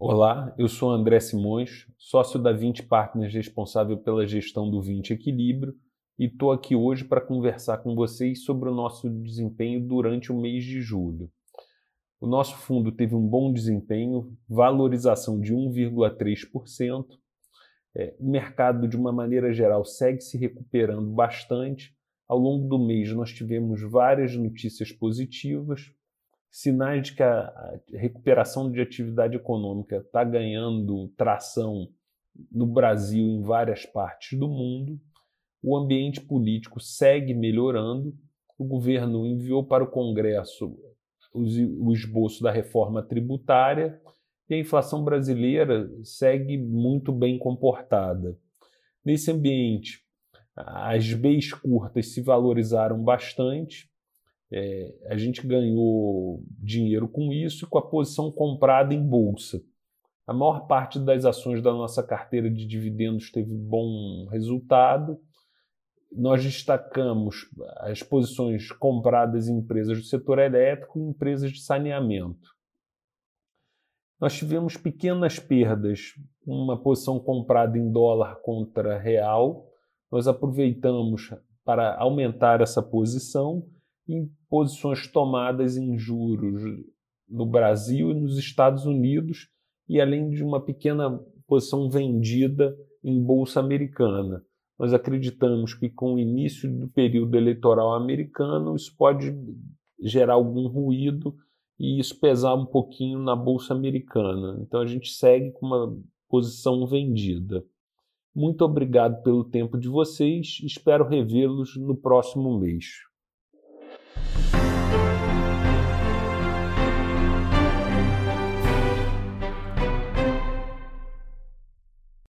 Olá, eu sou André Simões, sócio da 20 Partners responsável pela gestão do 20 Equilíbrio e estou aqui hoje para conversar com vocês sobre o nosso desempenho durante o mês de julho. O nosso fundo teve um bom desempenho, valorização de 1,3%. É, o mercado, de uma maneira geral, segue se recuperando bastante. Ao longo do mês, nós tivemos várias notícias positivas, sinais de que a recuperação de atividade econômica está ganhando tração no Brasil em várias partes do mundo. O ambiente político segue melhorando. O governo enviou para o Congresso o esboço da reforma tributária e a inflação brasileira segue muito bem comportada. Nesse ambiente, as Bs curtas se valorizaram bastante, é, a gente ganhou dinheiro com isso e com a posição comprada em bolsa. A maior parte das ações da nossa carteira de dividendos teve bom resultado. Nós destacamos as posições compradas em empresas do setor elétrico e empresas de saneamento. Nós tivemos pequenas perdas, uma posição comprada em dólar contra real. Nós aproveitamos para aumentar essa posição em posições tomadas em juros no Brasil e nos Estados Unidos, e além de uma pequena posição vendida em bolsa americana. Nós acreditamos que com o início do período eleitoral americano, isso pode gerar algum ruído e isso pesar um pouquinho na bolsa americana. Então a gente segue com uma posição vendida. Muito obrigado pelo tempo de vocês, espero revê-los no próximo mês.